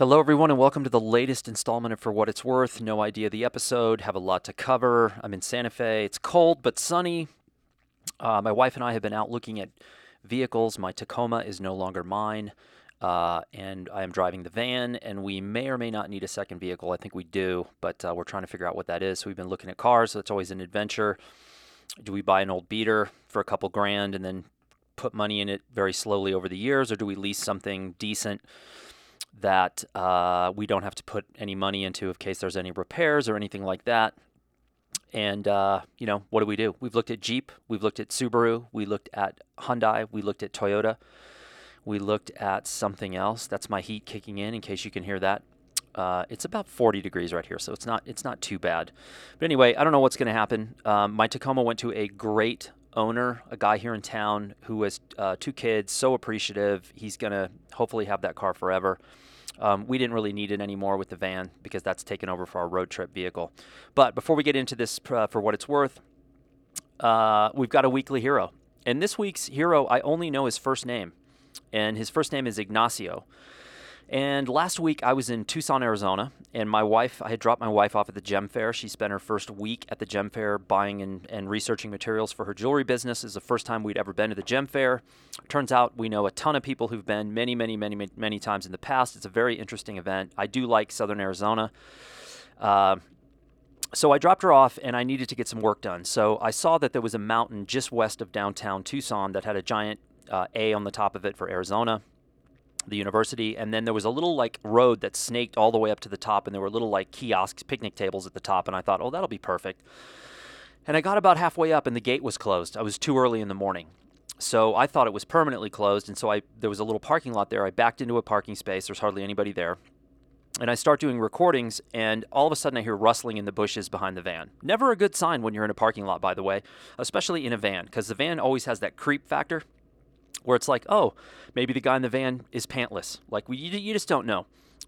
Hello, everyone, and welcome to the latest installment of For What It's Worth. No idea the episode, have a lot to cover. I'm in Santa Fe. It's cold but sunny. Uh, my wife and I have been out looking at vehicles. My Tacoma is no longer mine, uh, and I am driving the van, and we may or may not need a second vehicle. I think we do, but uh, we're trying to figure out what that is. So we've been looking at cars, so it's always an adventure. Do we buy an old beater for a couple grand and then put money in it very slowly over the years, or do we lease something decent? That uh, we don't have to put any money into in case there's any repairs or anything like that. And uh, you know, what do we do? We've looked at Jeep, we've looked at Subaru, we looked at Hyundai, we looked at Toyota, we looked at something else. That's my heat kicking in. In case you can hear that, uh, it's about 40 degrees right here, so it's not it's not too bad. But anyway, I don't know what's going to happen. Um, my Tacoma went to a great owner, a guy here in town who has uh, two kids, so appreciative. He's going to hopefully have that car forever. Um, we didn't really need it anymore with the van because that's taken over for our road trip vehicle. But before we get into this, uh, for what it's worth, uh, we've got a weekly hero. And this week's hero, I only know his first name, and his first name is Ignacio. And last week I was in Tucson, Arizona, and my wife, I had dropped my wife off at the gem fair. She spent her first week at the gem fair buying and, and researching materials for her jewelry business. Is the first time we'd ever been to the gem fair. Turns out we know a ton of people who've been many, many, many, many, many times in the past. It's a very interesting event. I do like Southern Arizona. Uh, so I dropped her off and I needed to get some work done. So I saw that there was a mountain just west of downtown Tucson that had a giant uh, A on the top of it for Arizona the university, and then there was a little like road that snaked all the way up to the top, and there were little like kiosks, picnic tables at the top, and I thought, oh, that'll be perfect. And I got about halfway up, and the gate was closed. I was too early in the morning, so I thought it was permanently closed, and so I there was a little parking lot there. I backed into a parking space. There's hardly anybody there. And I start doing recordings, and all of a sudden I hear rustling in the bushes behind the van. Never a good sign when you're in a parking lot, by the way, especially in a van, because the van always has that creep factor where it's like, oh, maybe the guy in the van is pantless. Like, we, you, you just don't know.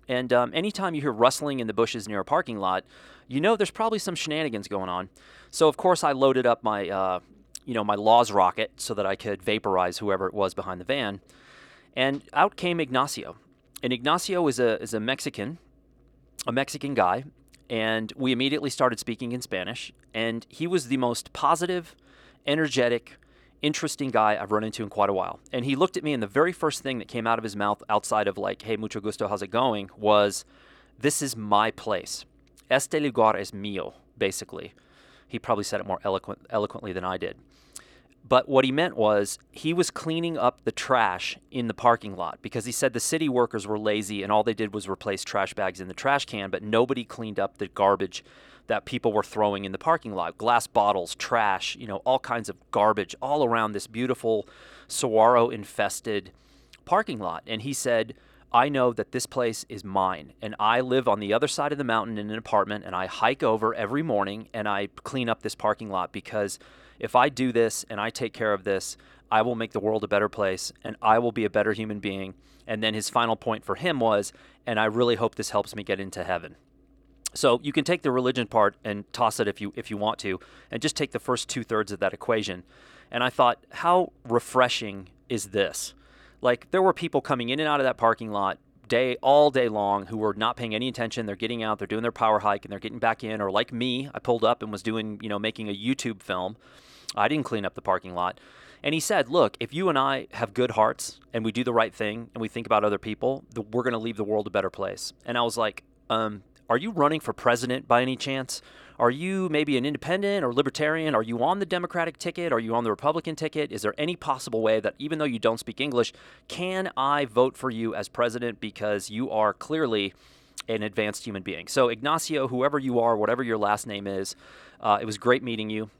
And um, anytime you hear rustling in the bushes near a parking lot, you know there's probably some shenanigans going on. So of course I loaded up my, uh, you know, my Laws rocket so that I could vaporize whoever it was behind the van, and out came Ignacio. And Ignacio is a is a Mexican, a Mexican guy, and we immediately started speaking in Spanish. And he was the most positive, energetic, interesting guy I've run into in quite a while. And he looked at me, and the very first thing that came out of his mouth, outside of like, hey, mucho gusto, how's it going, was, this is my place. Este lugar es mío, basically. He probably said it more eloquent, eloquently than I did. But what he meant was he was cleaning up the trash in the parking lot because he said the city workers were lazy and all they did was replace trash bags in the trash can, but nobody cleaned up the garbage that people were throwing in the parking lot glass bottles, trash, you know, all kinds of garbage all around this beautiful saguaro infested parking lot. And he said, I know that this place is mine. And I live on the other side of the mountain in an apartment, and I hike over every morning and I clean up this parking lot because if I do this and I take care of this, I will make the world a better place and I will be a better human being. And then his final point for him was, and I really hope this helps me get into heaven. So you can take the religion part and toss it if you if you want to, and just take the first two thirds of that equation. And I thought, how refreshing is this? Like there were people coming in and out of that parking lot day all day long who were not paying any attention. They're getting out, they're doing their power hike, and they're getting back in. Or like me, I pulled up and was doing you know making a YouTube film. I didn't clean up the parking lot. And he said, Look, if you and I have good hearts and we do the right thing and we think about other people, we're going to leave the world a better place. And I was like, um, are you running for president by any chance? Are you maybe an independent or libertarian? Are you on the Democratic ticket? Are you on the Republican ticket? Is there any possible way that even though you don't speak English, can I vote for you as president because you are clearly an advanced human being? So, Ignacio, whoever you are, whatever your last name is, uh, it was great meeting you.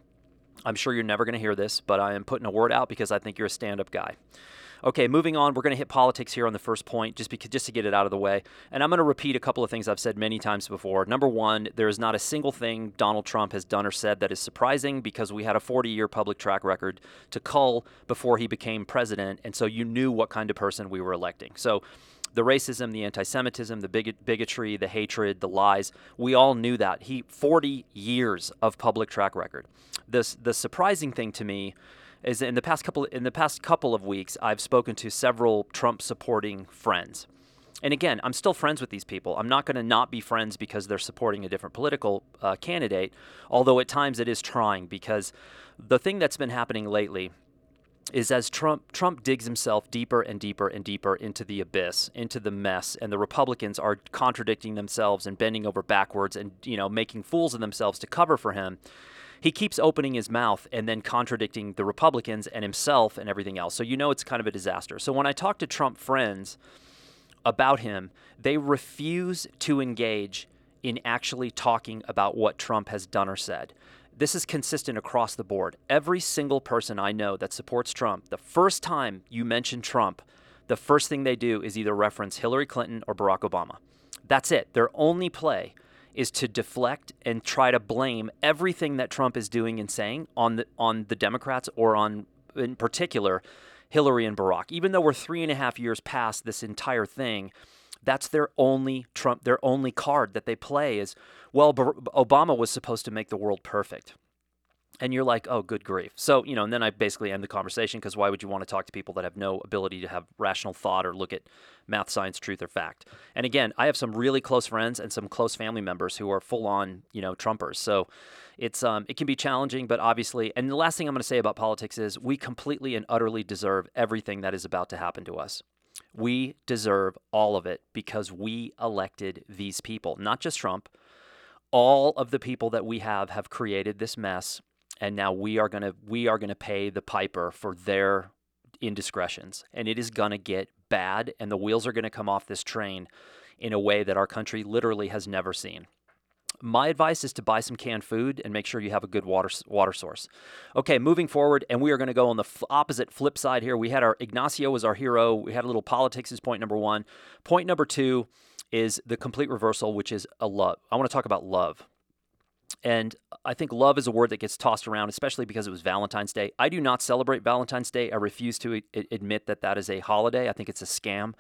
I'm sure you're never going to hear this, but I am putting a word out because I think you're a stand up guy. Okay, moving on. We're going to hit politics here on the first point, just because just to get it out of the way. And I'm going to repeat a couple of things I've said many times before. Number one, there is not a single thing Donald Trump has done or said that is surprising because we had a 40-year public track record to cull before he became president, and so you knew what kind of person we were electing. So the racism, the anti-Semitism, the bigot- bigotry, the hatred, the lies. We all knew that. He 40 years of public track record. This the surprising thing to me is in the past couple in the past couple of weeks I've spoken to several Trump supporting friends. And again, I'm still friends with these people. I'm not going to not be friends because they're supporting a different political uh, candidate, although at times it is trying because the thing that's been happening lately is as Trump Trump digs himself deeper and deeper and deeper into the abyss, into the mess, and the Republicans are contradicting themselves and bending over backwards and you know making fools of themselves to cover for him. He keeps opening his mouth and then contradicting the Republicans and himself and everything else. So you know it's kind of a disaster. So when I talk to Trump friends about him, they refuse to engage in actually talking about what Trump has done or said. This is consistent across the board. Every single person I know that supports Trump, the first time you mention Trump, the first thing they do is either reference Hillary Clinton or Barack Obama. That's it. Their only play is to deflect and try to blame everything that Trump is doing and saying on the on the Democrats or on in particular Hillary and Barack. Even though we're three and a half years past this entire thing, that's their only Trump, their only card that they play is, well, Obama was supposed to make the world perfect. And you're like, oh, good grief. So, you know, and then I basically end the conversation because why would you want to talk to people that have no ability to have rational thought or look at math, science, truth, or fact? And again, I have some really close friends and some close family members who are full on, you know, Trumpers. So it's um, it can be challenging, but obviously, and the last thing I'm going to say about politics is we completely and utterly deserve everything that is about to happen to us. We deserve all of it because we elected these people, not just Trump. All of the people that we have have created this mess, and now we are gonna we are gonna pay the piper for their indiscretions, and it is gonna get bad, and the wheels are gonna come off this train in a way that our country literally has never seen my advice is to buy some canned food and make sure you have a good water water source. Okay, moving forward, and we are going to go on the f- opposite flip side here. We had our Ignacio was our hero. We had a little politics is point number one. Point number two is the complete reversal, which is a love. I want to talk about love. And I think love is a word that gets tossed around, especially because it was Valentine's Day. I do not celebrate Valentine's Day. I refuse to admit that that is a holiday. I think it's a scam.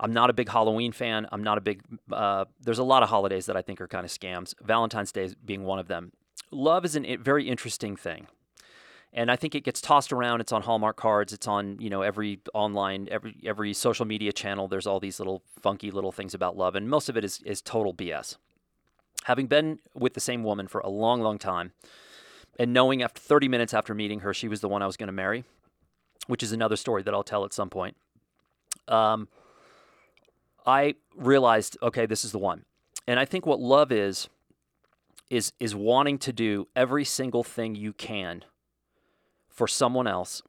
I'm not a big Halloween fan. I'm not a big. Uh, there's a lot of holidays that I think are kind of scams. Valentine's Day being one of them. Love is a very interesting thing, and I think it gets tossed around. It's on Hallmark cards. It's on you know every online, every every social media channel. There's all these little funky little things about love, and most of it is is total BS. Having been with the same woman for a long, long time, and knowing after 30 minutes after meeting her, she was the one I was going to marry, which is another story that I'll tell at some point. Um, I realized, okay, this is the one. And I think what love is is is wanting to do every single thing you can for someone else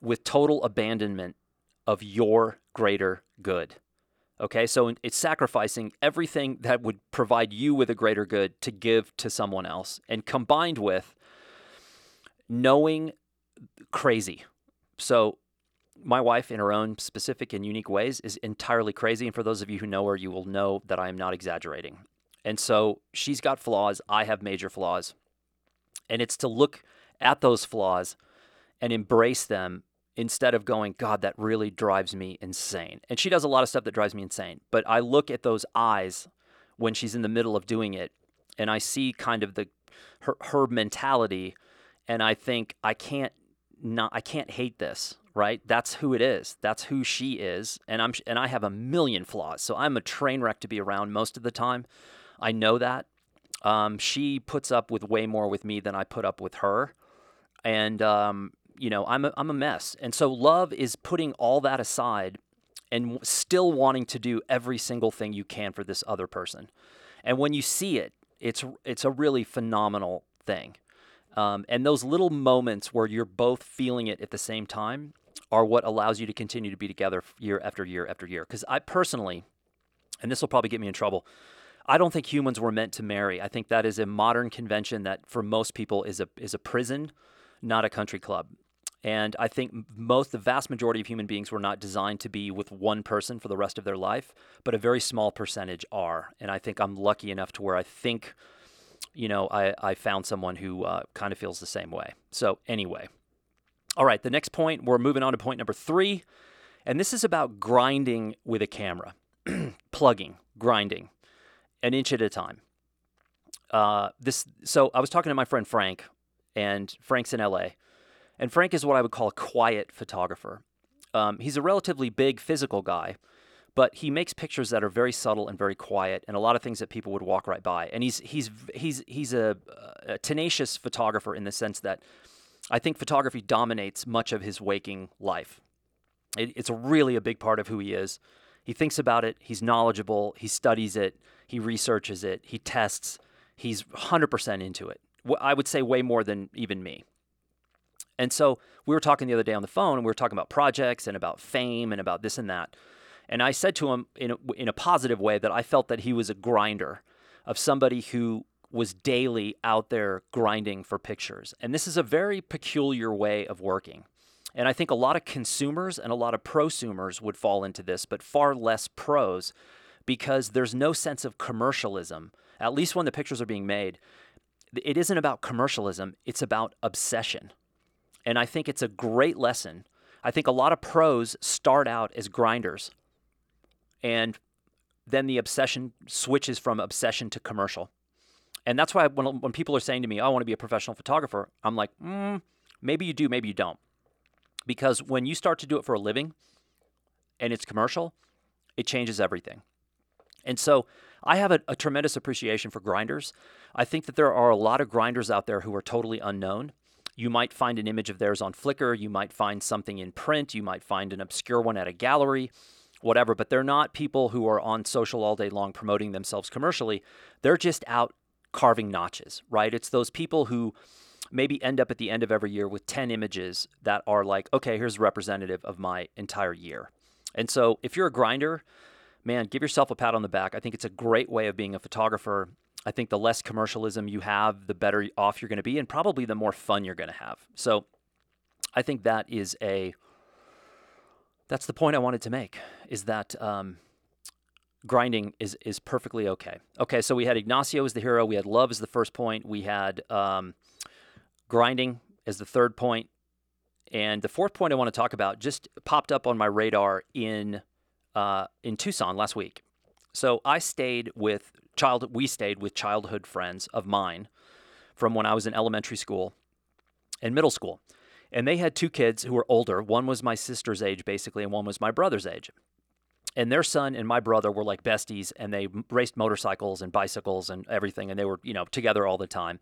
with total abandonment of your greater good. Okay? So it's sacrificing everything that would provide you with a greater good to give to someone else and combined with knowing crazy. So my wife, in her own specific and unique ways, is entirely crazy. And for those of you who know her, you will know that I am not exaggerating. And so she's got flaws. I have major flaws. And it's to look at those flaws and embrace them instead of going, God, that really drives me insane. And she does a lot of stuff that drives me insane. But I look at those eyes when she's in the middle of doing it and I see kind of the her, her mentality and I think I can't not I can't hate this right? That's who it is. That's who she is. And I'm and I have a million flaws. So I'm a train wreck to be around most of the time. I know that. Um, she puts up with way more with me than I put up with her. And um, you know, I'm a, I'm a mess. And so love is putting all that aside and still wanting to do every single thing you can for this other person. And when you see it, it's it's a really phenomenal thing. Um, and those little moments where you're both feeling it at the same time are what allows you to continue to be together year after year after year. Because I personally, and this will probably get me in trouble, I don't think humans were meant to marry. I think that is a modern convention that for most people is a is a prison, not a country club. And I think most, the vast majority of human beings were not designed to be with one person for the rest of their life, but a very small percentage are. And I think I'm lucky enough to where I think, you know, I, I found someone who uh, kind of feels the same way. So, anyway, all right, the next point, we're moving on to point number three. And this is about grinding with a camera, plugging, grinding, an inch at a time. Uh, this so I was talking to my friend Frank, and Frank's in LA, and Frank is what I would call a quiet photographer. Um, he's a relatively big physical guy, but he makes pictures that are very subtle and very quiet, and a lot of things that people would walk right by. And he's he's he's he's a, a tenacious photographer in the sense that I think photography dominates much of his waking life. It, it's really a big part of who he is. He thinks about it. He's knowledgeable. He studies it. He researches it. He tests. He's 100% into it. I would say way more than even me. And so we were talking the other day on the phone, and we were talking about projects and about fame and about this and that. And I said to him in a, in a positive way that I felt that he was a grinder of somebody who was daily out there grinding for pictures. And this is a very peculiar way of working. And I think a lot of consumers and a lot of prosumers would fall into this, but far less pros because there's no sense of commercialism, at least when the pictures are being made. It isn't about commercialism, it's about obsession. And I think it's a great lesson. I think a lot of pros start out as grinders and then the obsession switches from obsession to commercial. And that's why when, when people are saying to me, oh, I want to be a professional photographer, I'm like, mm, maybe you do, maybe you don't. Because when you start to do it for a living and it's commercial, it changes everything. And so I have a, a, tremendous appreciation for grinders. I think that there are a lot of grinders out there who are totally unknown. You might find an image of theirs on Flickr, you might find something in print, you might find an obscure one at a gallery whatever, but they're not people who are on social all day long promoting themselves commercially. They're just out carving notches, right? It's those people who maybe end up at the end of every year with 10 images that are like, okay, here's representative of my entire year. And so if you're a grinder, man, give yourself a pat on the back. I think it's a great way of being a photographer. I think the less commercialism you have, the better off you're going to be, and probably the more fun you're going to have. So I think that is a that's the point I wanted to make is that um, grinding is is perfectly okay. Okay, so we had Ignacio as the hero, we had love as the first point, we had um, grinding as the third point, and the fourth point I want to talk about just popped up on my radar in uh, in Tucson last week. So I stayed with child. We stayed with childhood friends of mine from when I was in elementary school and middle school. And they had two kids who were older. One was my sister's age, basically, and one was my brother's age. And their son and my brother were like besties, and they raced motorcycles and bicycles and everything, and they were, you know, together all the time.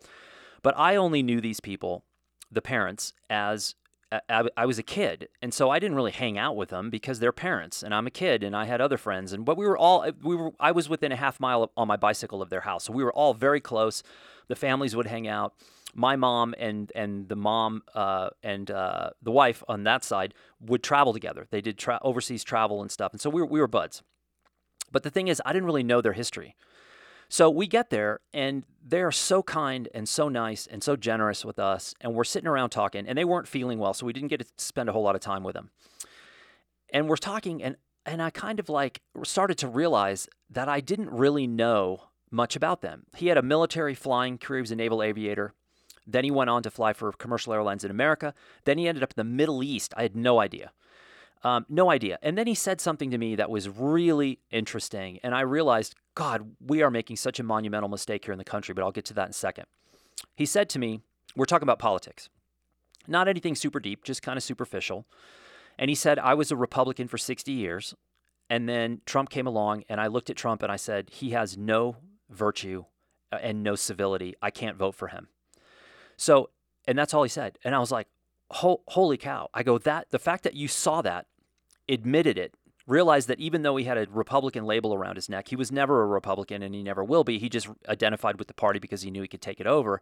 But I only knew these people, the parents, as I, I, was a kid, and so I didn't really hang out with them because they're parents, and I'm a kid, and I had other friends, and but we were all we were. I was within a half mile on my bicycle of their house, so we were all very close. The families would hang out, my mom and and the mom uh, and uh, the wife on that side would travel together. They did tra- overseas travel and stuff, and so we were, we were buds. But the thing is, I didn't really know their history. So we get there, and they are so kind and so nice and so generous with us. And we're sitting around talking, and they weren't feeling well, so we didn't get to spend a whole lot of time with them. And we're talking, and and I kind of like started to realize that I didn't really know much about them. He had a military flying career; he was a naval aviator. Then he went on to fly for commercial airlines in America. Then he ended up in the Middle East. I had no idea. Um, no idea. And then he said something to me that was really interesting. And I realized, God, we are making such a monumental mistake here in the country, but I'll get to that in a second. He said to me, We're talking about politics. Not anything super deep, just kind of superficial. And he said, I was a Republican for 60 years. And then Trump came along, and I looked at Trump and I said, He has no virtue uh, and no civility. I can't vote for him. So, and that's all he said. And I was like, holy cow. I go, that the fact that you saw that, admitted it, realized that even though he had a Republican label around his neck, he was never a Republican and he never will be. He just identified with the party because he knew he could take it over.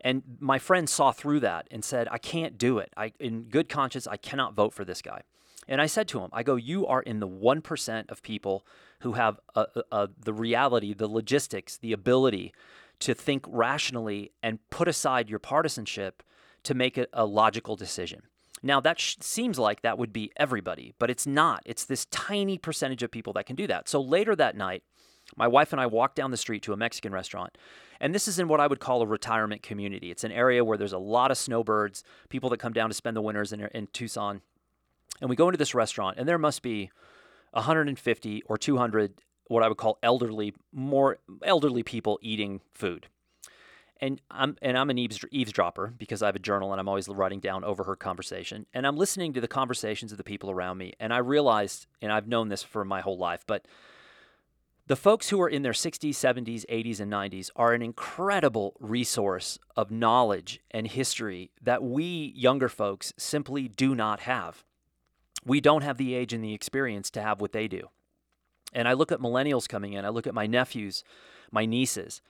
And my friend saw through that and said, I can't do it. I, in good conscience, I cannot vote for this guy. And I said to him, I go, you are in the 1% of people who have a, a, the reality, the logistics, the ability to think rationally and put aside your partisanship to make a, a logical decision. Now, that sh- seems like that would be everybody, but it's not. It's this tiny percentage of people that can do that. So later that night, my wife and I walked down the street to a Mexican restaurant. And this is in what I would call a retirement community. It's an area where there's a lot of snowbirds, people that come down to spend the winters in, in Tucson. And we go into this restaurant, and there must be 150 or 200 what I would call elderly, more elderly people eating food. And I'm and I'm an eavesdropper because I have a journal and I'm always writing down over her conversation. And I'm listening to the conversations of the people around me, and I realized, and I've known this for my whole life, but the folks who are in their 60s, 70s, 80s, and 90s are an incredible resource of knowledge and history that we younger folks simply do not have. We don't have the age and the experience to have what they do. And I look at millennials coming in, I look at my nephews, my nieces,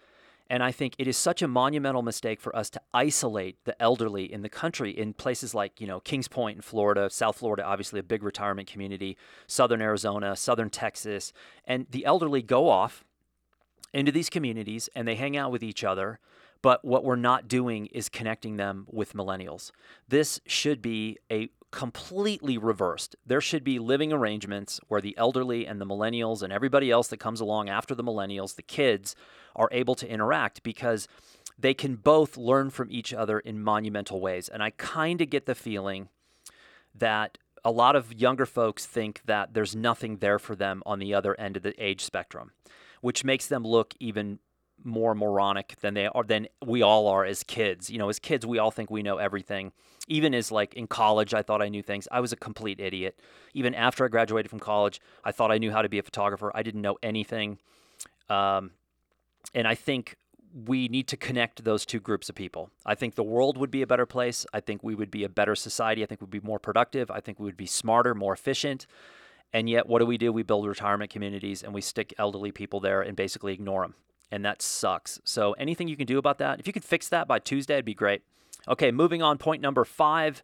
and I think it is such a monumental mistake for us to isolate the elderly in the country in places like, you know, Kings Point in Florida, South Florida, obviously a big retirement community, Southern Arizona, Southern Texas. And the elderly go off into these communities and they hang out with each other. But what we're not doing is connecting them with millennials. This should be a completely reversed. There should be living arrangements where the elderly and the millennials and everybody else that comes along after the millennials, the kids, are able to interact because they can both learn from each other in monumental ways. And I kind of get the feeling that a lot of younger folks think that there's nothing there for them on the other end of the age spectrum, which makes them look even more moronic than they are than we all are as kids. You know, as kids we all think we know everything. Even as like in college I thought I knew things. I was a complete idiot. Even after I graduated from college, I thought I knew how to be a photographer. I didn't know anything. Um, and I think we need to connect those two groups of people. I think the world would be a better place. I think we would be a better society. I think we'd be more productive. I think we would be smarter, more efficient. And yet, what do we do? We build retirement communities and we stick elderly people there and basically ignore them and that sucks. So anything you can do about that, if you could fix that by Tuesday, it'd be great. Okay, moving on. Point number five.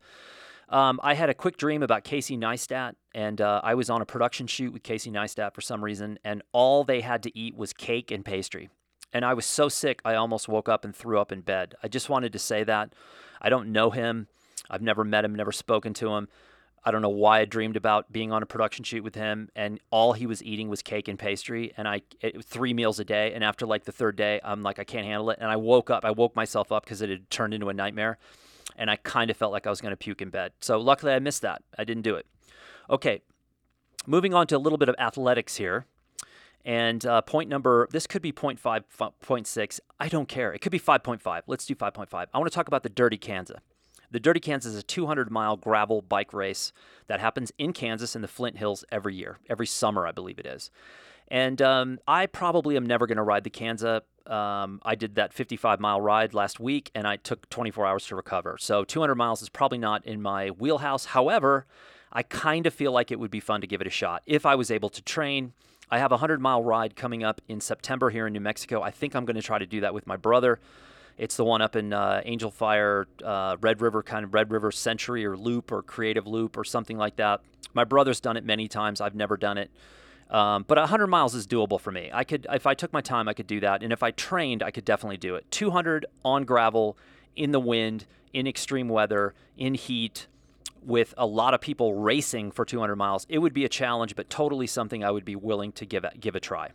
Um, I had a quick dream about Casey Neistat, and uh, I was on a production shoot with Casey Neistat for some reason, and all they had to eat was cake and pastry. And I was so sick, I almost woke up and threw up in bed. I just wanted to say that. I don't know him. I've never met him, never spoken to him. I don't know why I dreamed about being on a production shoot with him, and all he was eating was cake and pastry, and I it, three meals a day. And after like the third day, I'm like, I can't handle it, and I woke up. I woke myself up because it had turned into a nightmare, and I kind of felt like I was going to puke in bed. So luckily, I missed that. I didn't do it. Okay, moving on to a little bit of athletics here. And uh, point number, this could be 0.5, 0.6. I don't care. It could be 5.5. Let's do 5.5. I want to talk about the Dirty Kanza. The Dirty Kanza is a 200 mile gravel bike race that happens in Kansas in the Flint Hills every year, every summer, I believe it is. And um, I probably am never going to ride the Kanza. Um, I did that 55 mile ride last week and I took 24 hours to recover. So 200 miles is probably not in my wheelhouse. However, I kind of feel like it would be fun to give it a shot if I was able to train. I have a 100 mile ride coming up in September here in New Mexico. I think I'm going to try to do that with my brother. It's the one up in uh, Angel Fire, uh, Red River, kind of Red River Century or Loop or Creative Loop or something like that. My brother's done it many times. I've never done it. Um, but 100 miles is doable for me. I could, if I took my time, I could do that. And if I trained, I could definitely do it. 200 on gravel, in the wind, in extreme weather, in heat, with a lot of people racing for 200 miles. It would be a challenge, but totally something I would be willing to give a, give a try.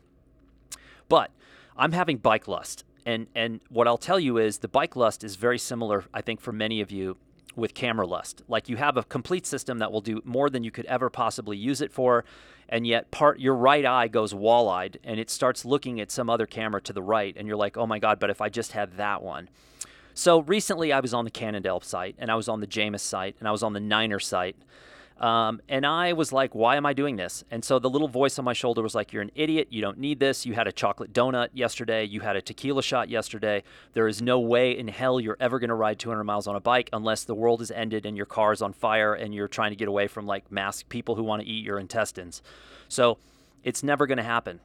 But I'm having bike lust. And and what I'll tell you is the bike lust is very similar, I think, for many of you with camera lust. Like you have a complete system that will do more than you could ever possibly use it for, and yet part your right eye goes wall-eyed and it starts looking at some other camera to the right, and you're like, oh my god, but if I just had that one. So recently, I was on the Cannondale site, and I was on the Jamis site, and I was on the Niner site. Um, and I was like, why am I doing this? And so the little voice on my shoulder was like, you're an idiot. You don't need this. You had a chocolate donut yesterday. You had a tequila shot yesterday. There is no way in hell you're ever going to ride 200 miles on a bike unless the world is ended and your car is on fire and you're trying to get away from like masked people who want to eat your intestines. So it's never going to happen.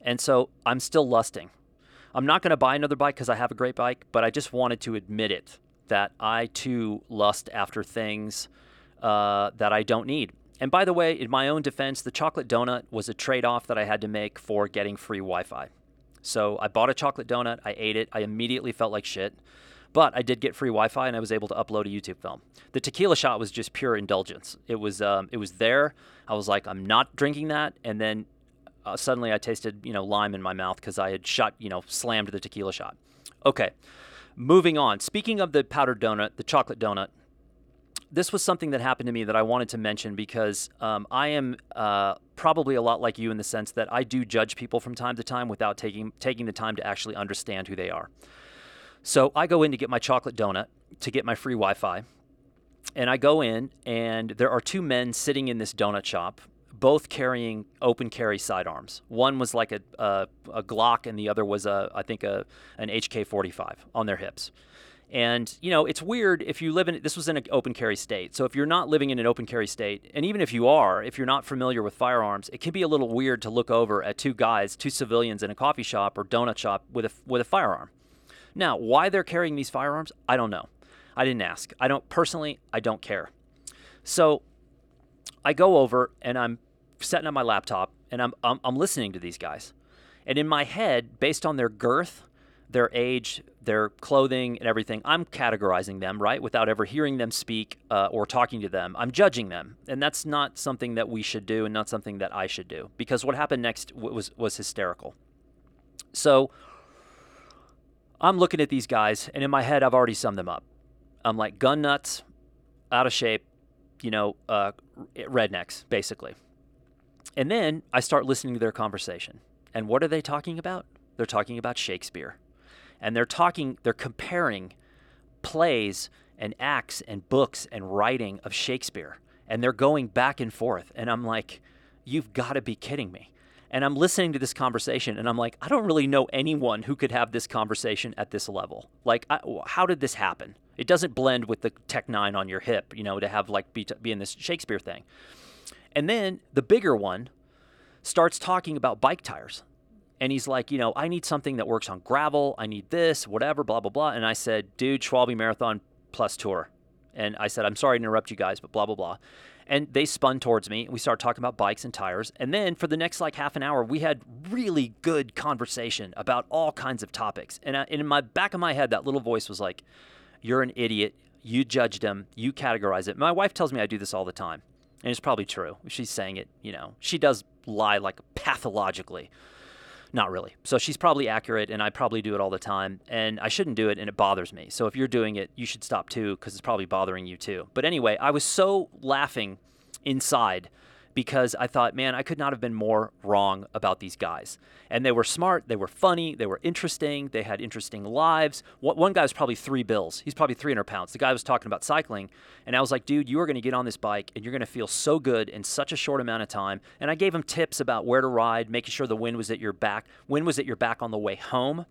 And so I'm still lusting. I'm not going to buy another bike because I have a great bike, but I just wanted to admit it that I too lust after things uh, that I don't need. And by the way, in my own defense, the chocolate donut was a trade off that I had to make for getting free Wi Fi. So I bought a chocolate donut, I ate it, I immediately felt like shit. But I did get free Wi-Fi, and I was able to upload a YouTube film. The tequila shot was just pure indulgence. It was um, it was there. I was like, I'm not drinking that, and then uh, suddenly I tasted you know lime in my mouth because I had shot you know slammed the tequila shot. Okay, moving on. Speaking of the powdered donut, the chocolate donut, this was something that happened to me that I wanted to mention because um, I am uh, probably a lot like you in the sense that I do judge people from time to time without taking taking the time to actually understand who they are. So I go in to get my chocolate donut to get my free Wi Fi. And I go in, and there are two men sitting in this donut shop, both carrying open carry sidearms. One was like a, a, a Glock, and the other was, a, I think, a, an HK 45 on their hips. And you know, it's weird if you live in this was in an open carry state. So if you're not living in an open carry state, and even if you are, if you're not familiar with firearms, it can be a little weird to look over at two guys, two civilians in a coffee shop or donut shop with a with a firearm. Now, why they're carrying these firearms, I don't know. I didn't ask. I don't personally, I don't care. So I go over and I'm setting up my laptop and I'm, I'm, I'm listening to these guys. And in my head, based on their girth, their age, their clothing, and everything, I'm categorizing them, right? Without ever hearing them speak uh, or talking to them. I'm judging them. And that's not something that we should do and not something that I should do because what happened next was, was hysterical. So I'm looking at these guys, and in my head, I've already summed them up. I'm like gun nuts, out of shape, you know, uh, rednecks, basically. And then I start listening to their conversation. And what are they talking about? They're talking about Shakespeare and they're talking, they're comparing plays and acts and books and writing of Shakespeare, and they're going back and forth. And I'm like, you've got to be kidding me. And I'm listening to this conversation, and I'm like, I don't really know anyone who could have this conversation at this level. Like, I, how did this happen? It doesn't blend with the Tech Nine on your hip, you know, to have like be, be in this Shakespeare thing. And then the bigger one starts talking about bike tires and he's like, you know, I need something that works on gravel. I need this, whatever, blah, blah, blah. And I said, dude, Schwalbe Marathon plus tour. And I said, I'm sorry to interrupt you guys, but blah, blah, blah. And they spun towards me and we started talking about bikes and tires. And then for the next like half an hour, we had really good conversation about all kinds of topics. And, I, and in my back of my head, that little voice was like, you're an idiot. You judged him. You categorize it. My wife tells me I do this all the time. And it's probably true. She's saying it, you know, she does lie like pathologically. Not really. So she's probably accurate, and I probably do it all the time, and I shouldn't do it, and it bothers me. So if you're doing it, you should stop too, because it's probably bothering you too. But anyway, I was so laughing inside because I thought, man, I could not have been more wrong about these guys. And they were smart, they were funny, they were interesting, they had interesting lives. One guy was probably three bills. He's probably 300 pounds. The guy was talking about cycling. And I was like, dude, you are going to get on this bike and you're going to feel so good in such a short amount of time. And I gave him tips about where to ride, making sure the wind was at your back. Wind was at your back on the way home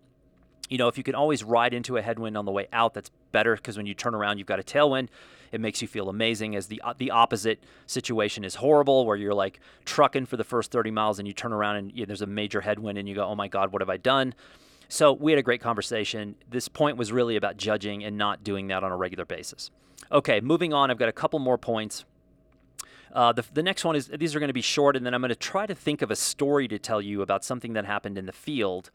you know, if you can always ride into a headwind on the way out, that's better because when you turn around, you've got a tailwind. It makes you feel amazing. As the uh, the opposite situation is horrible, where you're like trucking for the first 30 miles and you turn around and you know, there's a major headwind and you go, oh my God, what have I done? So we had a great conversation. This point was really about judging and not doing that on a regular basis. Okay, moving on. I've got a couple more points. Uh, the, the next one is these are going to be short, and then I'm going to try to think of a story to tell you about something that happened in the field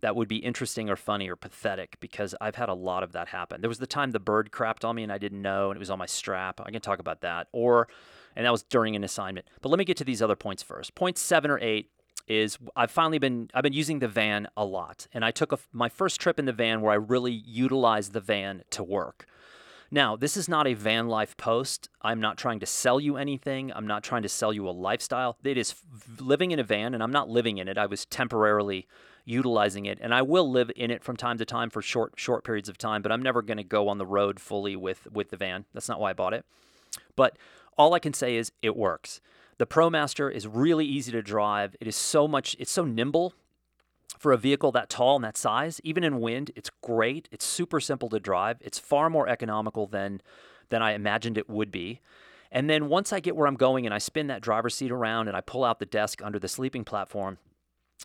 that would be interesting or funny or pathetic because I've had a lot of that happen. There was the time the bird crapped on me and I didn't know and it was on my strap. I can talk about that. Or, and that was during an assignment. But let me get to these other points first. Point seven or eight is I've finally been I've been using the van a lot, and I took a, my first trip in the van where I really utilized the van to work. Now, this is not a van life post. I'm not trying to sell you anything. I'm not trying to sell you a lifestyle. It is living in a van, and I'm not living in it. I was temporarily utilizing it, and I will live in it from time to time for short short periods of time. But I'm never going to go on the road fully with with the van. That's not why I bought it. But all I can say is it works. The ProMaster is really easy to drive. It is so much. It's so nimble for a vehicle that tall and that size. Even in wind, it's great. It's super simple to drive. It's far more economical than than I imagined it would be. And then once I get where I'm going and I spin that driver's seat around and I pull out the desk under the sleeping platform,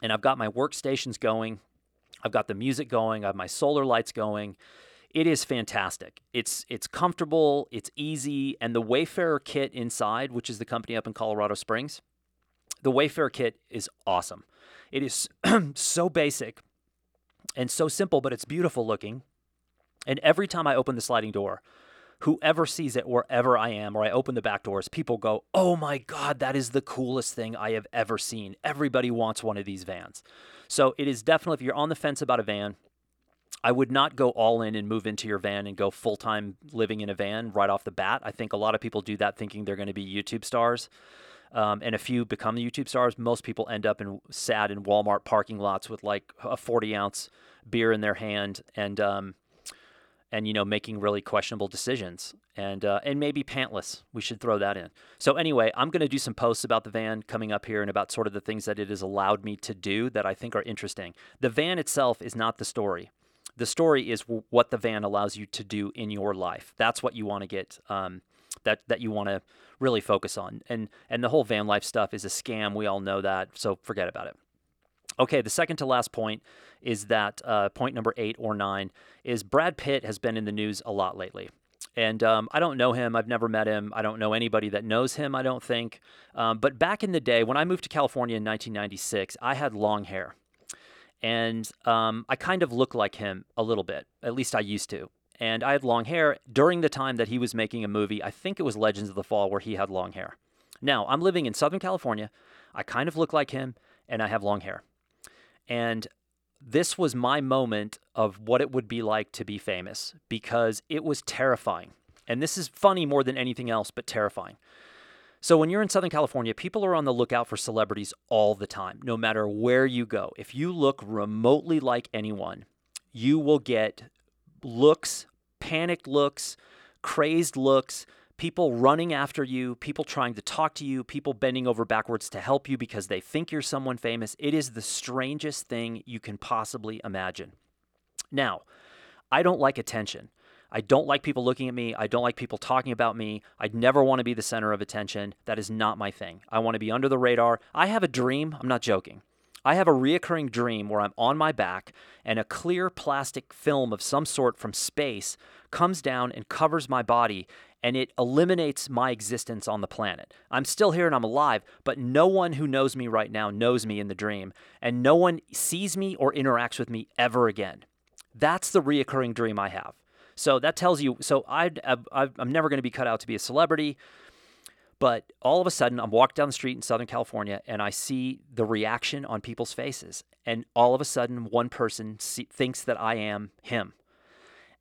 and I've got my workstations going. I've got the music going. I have my solar lights going. It is fantastic. It's it's comfortable. It's easy, and the Wayfarer kit inside, which is the company up in Colorado Springs, the Wayfarer kit is awesome. It is so basic and so simple, but it's beautiful looking. And every time I open the sliding door, whoever sees it wherever I am or I open the back doors, people go, Oh my God, that is the coolest thing I have ever seen. Everybody wants one of these vans. So it is definitely, if you're on the fence about a van, I would not go all in and move into your van and go full time living in a van right off the bat. I think a lot of people do that thinking they're going to be YouTube stars. Um, and a few become YouTube stars. Most people end up in sad in Walmart parking lots with like a 40 ounce beer in their hand and um, and you know making really questionable decisions and uh, and maybe pantless. We should throw that in. So anyway, I'm going to do some posts about the van coming up here and about sort of the things that it has allowed me to do that I think are interesting. The van itself is not the story. The story is what the van allows you to do in your life. That's what you want to get. Um, that that you want to really focus on. And and the whole van life stuff is a scam. We all know that. So forget about it. Okay, the second to last point is that uh, point number eight or nine is Brad Pitt has been in the news a lot lately. And um, I don't know him. I've never met him. I don't know anybody that knows him, I don't think. Um, but back in the day, when I moved to California in 1996, I had long hair. And um, I kind of look like him a little bit. At least I used to. And I had long hair during the time that he was making a movie. I think it was Legends of the Fall, where he had long hair. Now, I'm living in Southern California. I kind of look like him, and I have long hair. And this was my moment of what it would be like to be famous because it was terrifying. And this is funny more than anything else, but terrifying. So, when you're in Southern California, people are on the lookout for celebrities all the time, no matter where you go. If you look remotely like anyone, you will get looks, panicked looks, crazed looks, people running after you, people trying to talk to you, people bending over backwards to help you because they think you're someone famous. It is the strangest thing you can possibly imagine. Now, I don't like attention. I don't like people looking at me. I don't like people talking about me. I'd never want to be the center of attention. That is not my thing. I want to be under the radar. I have a dream. I'm not joking. I have a reoccurring dream where I'm on my back and a clear plastic film of some sort from space comes down and covers my body and it eliminates my existence on the planet. I'm still here and I'm alive, but no one who knows me right now knows me in the dream, and no one sees me or interacts with me ever again. That's the reoccurring dream I have. So that tells you. So I, I'm never going to be cut out to be a celebrity. But all of a sudden, I'm walking down the street in Southern California and I see the reaction on people's faces. And all of a sudden, one person see, thinks that I am him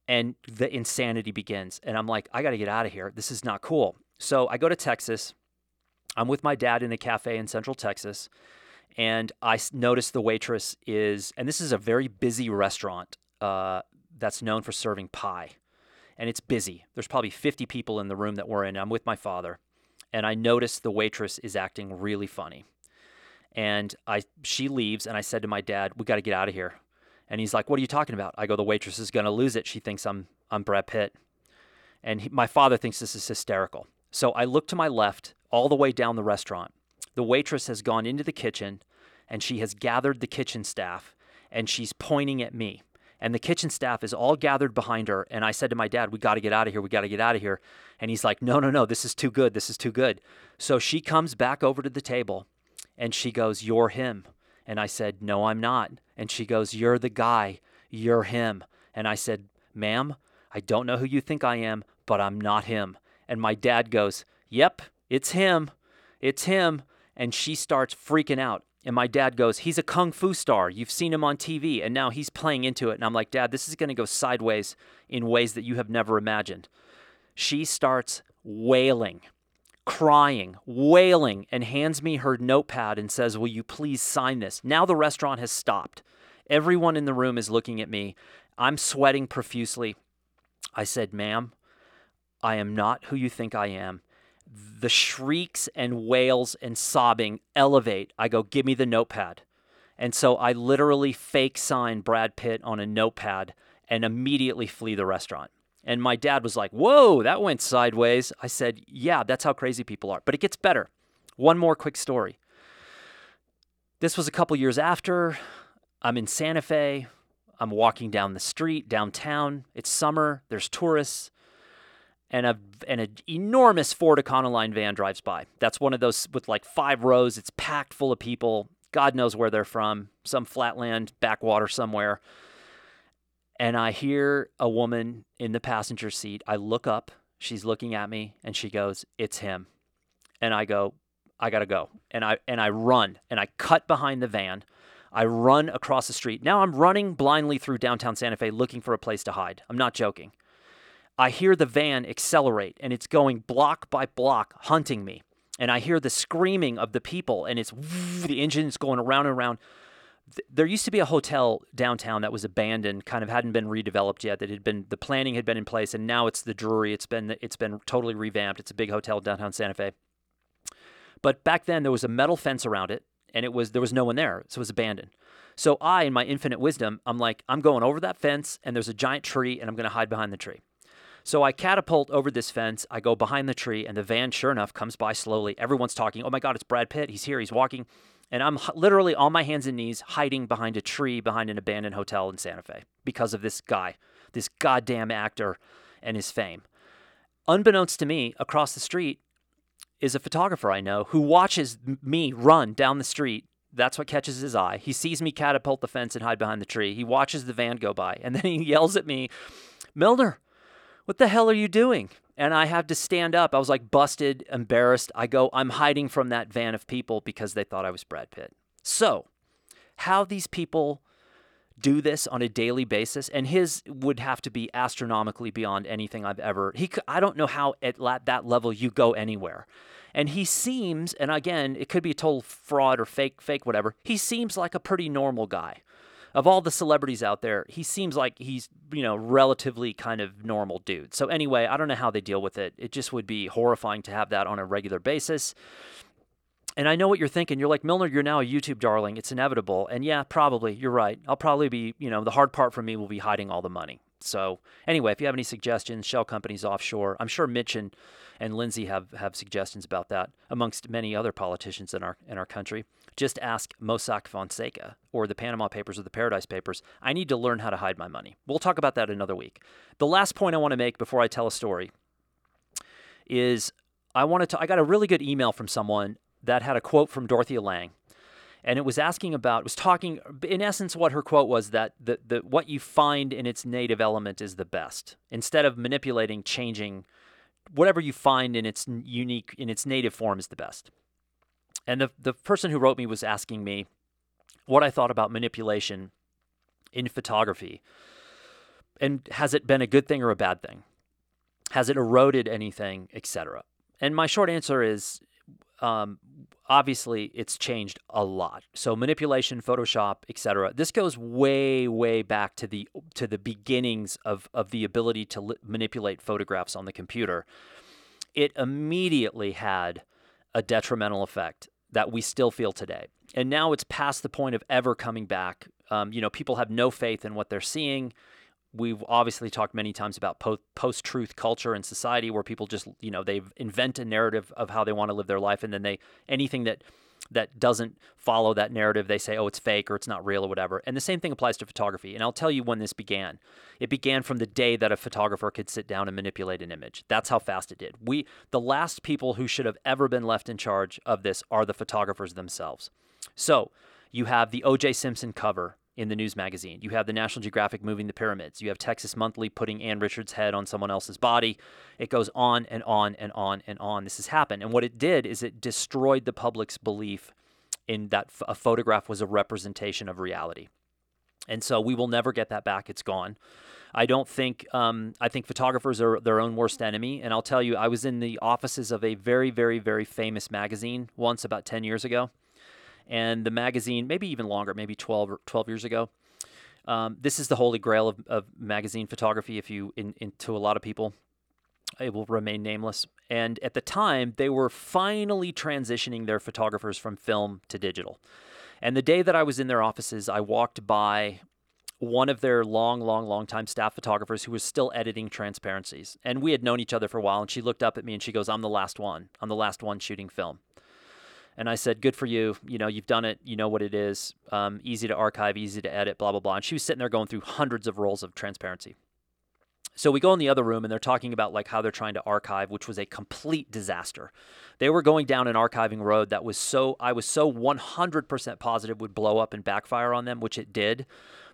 and the insanity begins. And I'm like, I got to get out of here. This is not cool. So I go to Texas. I'm with my dad in a cafe in Central Texas, and I notice the waitress is, and this is a very busy restaurant uh, that's known for serving pie, and it's busy. There's probably 50 people in the room that we're in. I'm with my father, and I notice the waitress is acting really funny, and I she leaves, and I said to my dad, "We got to get out of here." And he's like, "What are you talking about?" I go, "The waitress is going to lose it. She thinks I'm I'm Brad Pitt." And he, my father thinks this is hysterical. So I look to my left, all the way down the restaurant. The waitress has gone into the kitchen, and she has gathered the kitchen staff, and she's pointing at me. And the kitchen staff is all gathered behind her. And I said to my dad, "We got to get out of here. We got to get out of here." And he's like, "No, no, no. This is too good. This is too good." So she comes back over to the table, and she goes, "You're him." And I said, No, I'm not. And she goes, You're the guy. You're him. And I said, Ma'am, I don't know who you think I am, but I'm not him. And my dad goes, Yep, it's him. It's him. And she starts freaking out. And my dad goes, He's a kung fu star. You've seen him on TV. And now he's playing into it. And I'm like, Dad, this is going to go sideways in ways that you have never imagined. She starts wailing crying, wailing, and hands me her notepad and says, Will you please sign this? Now the restaurant has stopped. Everyone in the room is looking at me. I'm sweating profusely. I said, Ma'am, I am not who you think I am. The shrieks and wails and sobbing elevate. I go, Give me the notepad. And so I literally fake sign Brad Pitt on a notepad and immediately flee the restaurant. And my dad was like, Whoa, that went sideways. I said, Yeah, that's how crazy people are. But it gets better. One more quick story. This was a couple years after. I'm in Santa Fe. I'm walking down the street downtown. It's summer. There's tourists. And a and an enormous Ford Econoline van drives by. That's one of those with like five rows. It's packed full of people. God knows where they're from. Some flatland backwater somewhere and I hear a woman in the passenger seat. I look up, she's looking at me, and she goes, "It's him." And I go, "I got to go." And I and I run and I cut behind the van. I run across the street. Now I'm running blindly through downtown Santa Fe looking for a place to hide. I'm not joking. I hear the van accelerate and it's going block by block hunting me. And I hear the screaming of the people and it's the engine is going around and around th- there used to be a hotel downtown that was abandoned, kind of hadn't been redeveloped yet. That had been the planning had been in place, and now it's the Drury. It's been it's been totally revamped. It's a big hotel downtown Santa Fe. But back then there was a metal fence around it, and it was there was no one there, so it was abandoned. So I, in my infinite wisdom, I'm like, I'm going over that fence, and there's a giant tree, and I'm going to hide behind the tree. So I catapult over this fence. I go behind the tree, and the van, sure enough, comes by slowly. Everyone's talking. Oh my God, it's Brad Pitt. He's here. He's walking. And I'm literally on my hands and knees hiding behind a tree behind an abandoned hotel in Santa Fe because of this guy, this goddamn actor and his fame. Unbeknownst to me, across the street is a photographer I know who watches me run down the street. That's what catches his eye. He sees me catapult the fence and hide behind the tree. He watches the van go by and then he yells at me, Milnor, what the hell are you doing? and I had to stand up. I was like busted, embarrassed. I go, I'm hiding from that van of people because they thought I was Brad Pitt. So, how these people do this on a daily basis, and his would have to be astronomically beyond anything I've ever. He, I don't know how at that level you go anywhere. And he seems, and again, it could be a total fraud or fake, fake, whatever. He seems like a pretty normal guy of all the celebrities out there, he seems like he's, you know, relatively kind of normal dude. So anyway, I don't know how they deal with it. It just would be horrifying to have that on a regular basis. And I know what you're thinking. You're like, Milnor, you're now a YouTube darling. It's inevitable. And yeah, probably. You're right. I'll probably be, you know, the hard part for me will be hiding all the money. So anyway, if you have any suggestions, shell companies offshore, I'm sure Mitch and, and Lindsay have, have suggestions about that, amongst many other politicians in our in our country. Just ask Mossack Fonseca or the Panama Papers or the Paradise Papers. I need to learn how to hide my money. We'll talk about that another week. The last point I want to make before I tell a story is I wanted to I got a really good email from someone that had a quote from Dorothea Lange and it was asking about was talking in essence what her quote was that the, the what you find in its native element is the best. Instead of manipulating changing whatever you find in its unique in its native form is the best. And the the person who wrote me was asking me what I thought about manipulation in photography. And has it been a good thing or a bad thing? Has it eroded anything etc and my short answer is um, obviously it's changed a lot. So manipulation, Photoshop, etc. This goes way, way back to the to the beginnings of of the ability to li- manipulate photographs on the computer. It immediately had a detrimental effect that we still feel today. And now it's past the point of ever coming back. Um, you know, people have no faith in what they're seeing we've obviously talked many times about post-truth culture and society where people just you know they invent a narrative of how they want to live their life and then they anything that that doesn't follow that narrative they say oh it's fake or it's not real or whatever. And the same thing applies to photography. And i'll tell you when this began. It began from the day that a photographer could sit down and manipulate an image. That's how fast it did. We the last people who should have ever been left in charge of this are the photographers themselves. So you have the oj simpson cover in the news magazine. You have the National Geographic moving the pyramids. You have Texas Monthly putting Ann Richards' head on someone else's body. It goes on and on and on and on. This has happened. And what it did is it destroyed the public's belief in that a photograph was a representation of reality. And so we will never get that back. It's gone. I don't think um, I think photographers are their own worst enemy. And I'll tell you, I was in the offices of a very, very, very famous magazine once about 10 years ago and the magazine, maybe even longer, maybe 12 12 years ago. Um, this is the holy grail of, of magazine photography. If you, in, in, to a lot of people, it will remain nameless. And at the time, they were finally transitioning their photographers from film to digital. And the day that I was in their offices, I walked by one of their long, long, long time staff photographers who was still editing transparencies. And we had known each other for a while. And she looked up at me and she goes, I'm the last one. I'm the last one shooting film. And I said, "Good for you. You know, you've done it. You know what it is. Um, easy to archive, easy to edit, blah blah blah." And she was sitting there going through hundreds of rolls of transparency. So we go in the other room and they're talking about like how they're trying to archive, which was a complete disaster. They were going down an archiving road that was so I was so 100% positive would blow up and backfire on them, which it did.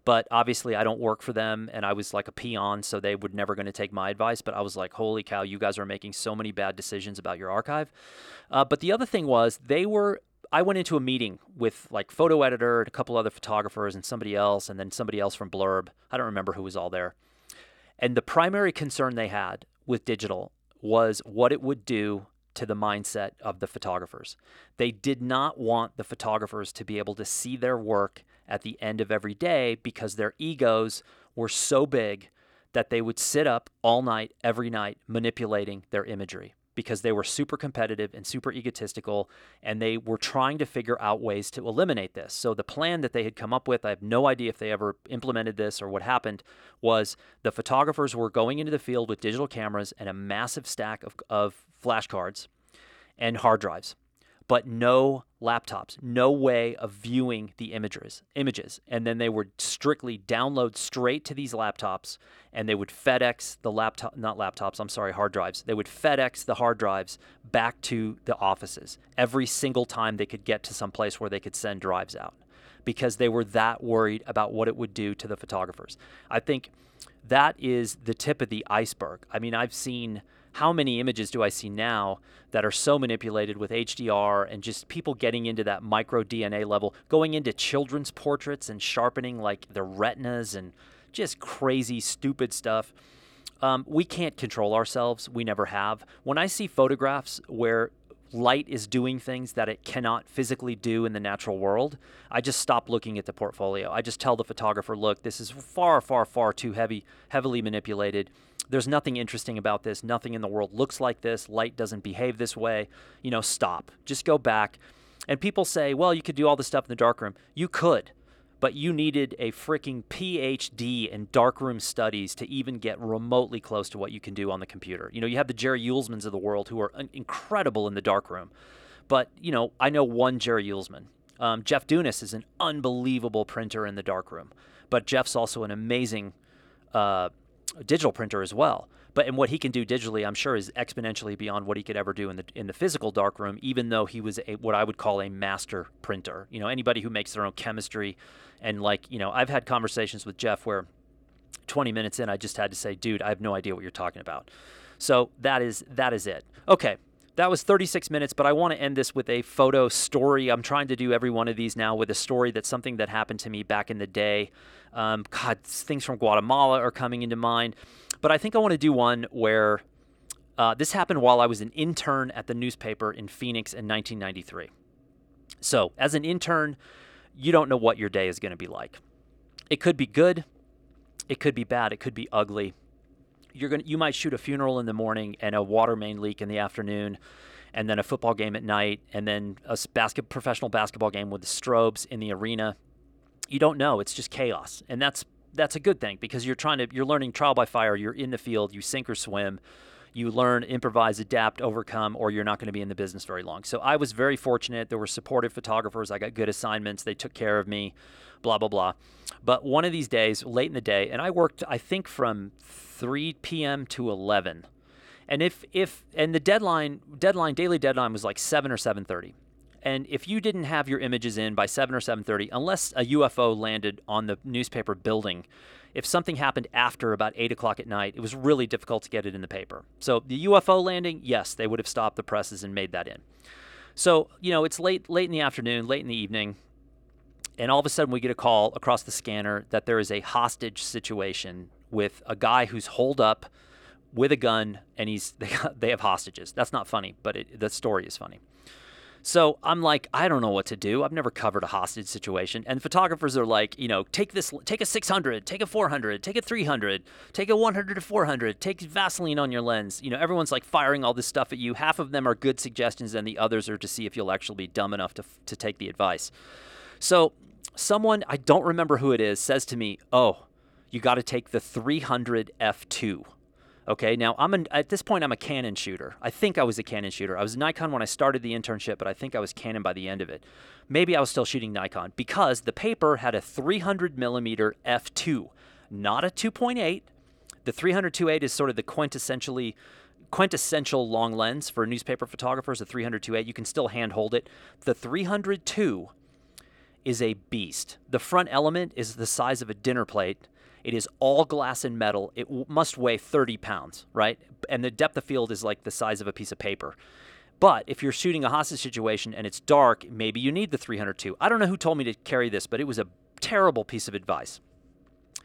But obviously, I don't work for them, and I was like a peon, so they were never going to take my advice. But I was like, holy cow, you guys are making so many bad decisions about your archive. Uh, but the other thing was, they were I went into a meeting with like photo editor and a couple other photographers and somebody else, and then somebody else from Blurb. I don't remember who was all there. And the primary concern they had with digital was what it would do to the mindset of the photographers. They did not want the photographers to be able to see their work at the end of every day because their egos were so big that they would sit up all night, every night, manipulating their imagery because they were super competitive and super egotistical and they were trying to figure out ways to eliminate this. So the plan that they had come up with, I have no idea if they ever implemented this or what happened, was the photographers were going into the field with digital cameras and a massive stack of, of flashcards and hard drives but no laptops, no way of viewing the images. Images, and then they would strictly download straight to these laptops, and they would FedEx the laptop, not laptops. I'm sorry, hard drives. They would FedEx the hard drives back to the offices every single time they could get to some place where they could send drives out, because they were that worried about what it would do to the photographers. I think that is the tip of the iceberg. I mean, I've seen how many images do I see now that are so manipulated with HDR and just people getting into that micro DNA level, going into children's portraits and sharpening like their retinas and just crazy, stupid stuff. Um, we can't control ourselves. We never have. When I see photographs where light is doing things that it cannot physically do in the natural world, I just stop looking at the portfolio. I just tell the photographer, look, this is far, far, far too heavy, heavily manipulated. There's nothing interesting about this. Nothing in the world looks like this. Light doesn't behave this way. You know, stop. Just go back. And people say, well, you could do all this stuff in the darkroom. You could but you needed a freaking PhD in darkroom studies to even get remotely close to what you can do on the computer. You know, you have the Jerry Uelsmans of the world who are incredible in the darkroom, but you know, I know one Jerry Uelsman. Um, Jeff Dunas is an unbelievable printer in the darkroom, but Jeff's also an amazing uh, digital printer as well. But and what he can do digitally, I'm sure, is exponentially beyond what he could ever do in the in the physical darkroom. Even though he was a what I would call a master printer. You know, anybody who makes their own chemistry, and like you know, I've had conversations with Jeff where 20 minutes in, I just had to say, dude, I have no idea what you're talking about. So that is that is it. Okay, that was 36 minutes, but I want to end this with a photo story. I'm trying to do every one of these now with a story that's something that happened to me back in the day. Um, God, things from Guatemala are coming into mind. But I think I want to do one where uh, this happened while I was an intern at the newspaper in Phoenix in 1993. So, as an intern, you don't know what your day is going to be like. It could be good, it could be bad, it could be ugly you're going to you might shoot a funeral in the morning and a water main leak in the afternoon and then a football game at night and then a basket professional basketball game with the strobes in the arena. You don't know. It's just chaos. And that's that's a good thing because you're trying to you're learning trial by fire. You're in the field. You sink or swim. You learn improvise adapt overcome or you're not going to be in the business very long. So i was very fortunate. There were supportive photographers. I got good assignments. They took care of me blah blah blah. But one of these days late in the day and i worked i think from 3 p.m. to 11. And if if and the deadline deadline daily deadline was like 7 or 7:30. And if you didn't have your images in by 7 or 7:30, unless a UFO landed on the newspaper building, if something happened after about 8 o'clock at night, it was really difficult to get it in the paper. So the UFO landing, yes, they would have stopped the presses and made that in. So you know it's late late in the afternoon, late in the evening and all of a sudden we get a call across the scanner that there is a hostage situation with a guy who's holed up with a gun and he's they, they have hostages. That's not funny, but it, the story is funny. So I'm like, I don't know what to do. I've never covered a hostage situation. And photographers are like, you know, take this, take a 600, take a 400, take a 300, take a 100 to 400, take Vaseline on your lens. You know, everyone's like firing all this stuff at you. Half of them are good suggestions, and the others are to see if you'll actually be dumb enough to, to take the advice. So someone, I don't remember who it is, says to me, oh, you got to take the 300 f2. Okay, now I'm an, at this point I'm a Canon shooter. I think I was a Canon shooter. I was Nikon when I started the internship, but I think I was Canon by the end of it. Maybe I was still shooting Nikon because the paper had a 300 millimeter f2, not a 2.8. The 300 2.8 is sort of the quintessentially quintessential long lens for newspaper photographers. A 300 2.8 you can still hand hold it. The 302 is a beast. The front element is the size of a dinner plate it is all glass and metal. It w- must weigh 30 pounds, right? And the depth of field is like the size of a piece of paper. But if you're shooting a hostage situation and it's dark, maybe you need the 302. I don't know who told me to carry this, but it was a terrible piece of advice.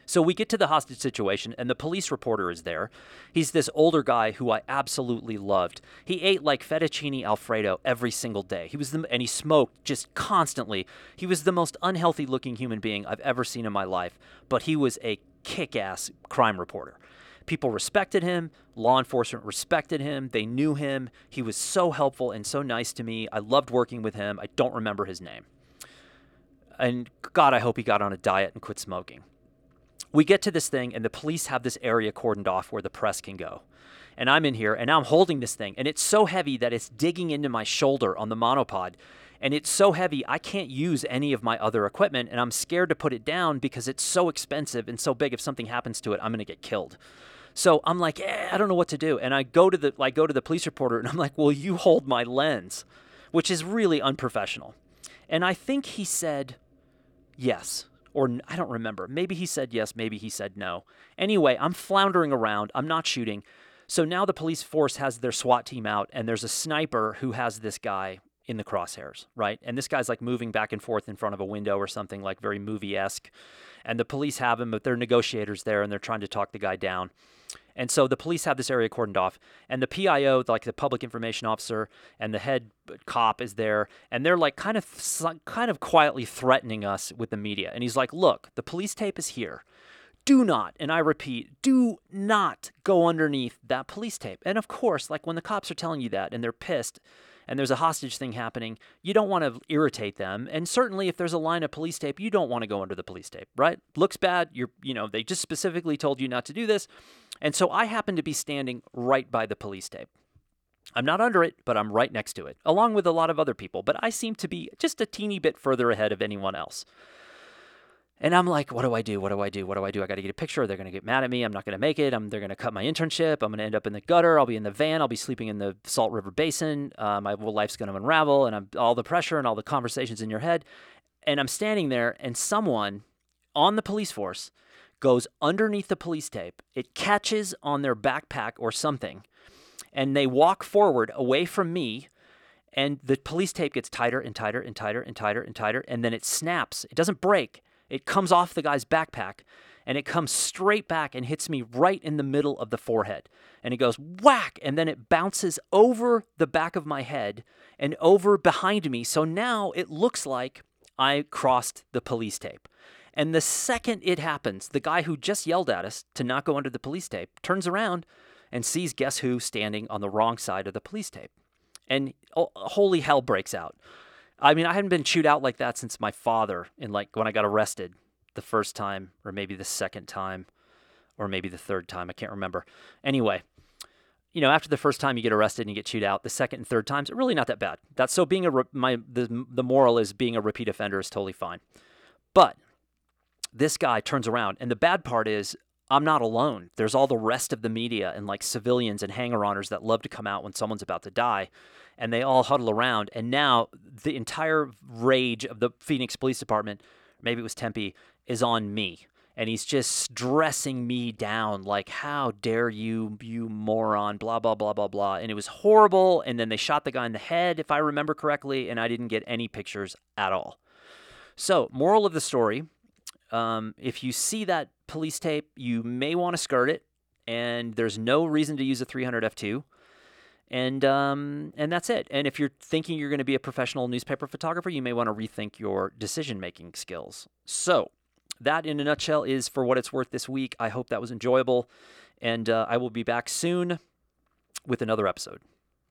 So we get to the hostage situation, and the police reporter is there. He's this older guy who I absolutely loved. He ate like fettuccine alfredo every single day. He was the, and he smoked just constantly. He was the most unhealthy looking human being I've ever seen in my life, but he was a kick ass crime reporter. People respected him. Law enforcement respected him. They knew him. He was so helpful and so nice to me. I loved working with him. I don't remember his name. And God, I hope he got on a diet and quit smoking. We get to this thing, and the police have this area cordoned off where the press can go. And I'm in here, and I'm holding this thing, and it's so heavy that it's digging into my shoulder on the monopod. And it's so heavy, I can't use any of my other equipment, and I'm scared to put it down because it's so expensive and so big. If something happens to it, I'm going to get killed. So I'm like, eh, I don't know what to do. And I go to the I go to the police reporter and I'm like, "Will you hold my lens," which is really unprofessional. And I think he said yes or I don't remember. Maybe he said yes, maybe he said no. Anyway, I'm floundering around. I'm not shooting. So now the police force has their SWAT team out and there's a sniper who has this guy in the crosshairs, right? And this guy's like moving back and forth in front of a window or something like very movie esque. And the police have him, but they're negotiators there and they're trying to talk the guy down. And so the police have this area cordoned off, and the PIO, like the public information officer, and the head cop is there, and they're like kind of kind of quietly threatening us with the media. And he's like, "Look, the police tape is here. Do not, and I repeat, do not go underneath that police tape." And of course, like when the cops are telling you that and they're pissed, and there's a hostage thing happening, you don't want to irritate them. And certainly if there's a line of police tape, you don't want to go under the police tape, right? Looks bad. You're, you know, they just specifically told you not to do this. And so I happen to be standing right by the police tape. I'm not under it, but I'm right next to it, along with a lot of other people. But I seem to be just a teeny bit further ahead of anyone else. And I'm like, what do I do? What do I do? What do I do? I got to get a picture. They're going to get mad at me. I'm not going to make it. I'm, they're going to cut my internship. I'm going to end up in the gutter. I'll be in the van. I'll be sleeping in the Salt River Basin. Uh, my whole life's going to unravel. And I'm, all the pressure and all the conversations in your head. And I'm standing there, and someone on the police force goes underneath the police tape. It catches on their backpack or something. And they walk forward away from me and the police tape gets tighter and tighter and tighter and tighter and tighter and then it snaps it doesn't break it comes off the guy's backpack and it comes straight back and hits me right in the middle of the forehead. And it goes whack, and then it bounces over the back of my head and over behind me. So now it looks like I crossed the police tape. And the second it happens, the guy who just yelled at us to not go under the police tape turns around and sees guess who standing on the wrong side of the police tape. And oh, holy hell breaks out. I mean, I hadn't been chewed out like that since my father, in like when I got arrested the first time, or maybe the second time, or maybe the third time. I can't remember. Anyway, you know, after the first time you get arrested and you get chewed out, the second and third times, are really not that bad. That's so being a re- my the the moral is being a repeat offender is totally fine. But this guy turns around, and the bad part is I'm not alone. There's all the rest of the media and like civilians and hanger oners that love to come out when someone's about to die and they all huddle around. And now the entire rage of the Phoenix Police Department, maybe it was Tempe, is on me. And he's just dressing me down, like, how dare you, you moron, blah, blah, blah, blah, blah. And it was horrible. And then they shot the guy in the head, if I remember correctly, and I didn't get any pictures at all. So, moral of the story um, if you see that police tape, you may want to skirt it, and there's no reason to use a 300 f2 and um, and that's it. And if you're thinking you're going to be a professional newspaper photographer, you may want to rethink your decision making skills. So that, in a nutshell, is for what it's worth this week. I hope that was enjoyable, and uh, I will be back soon with another episode.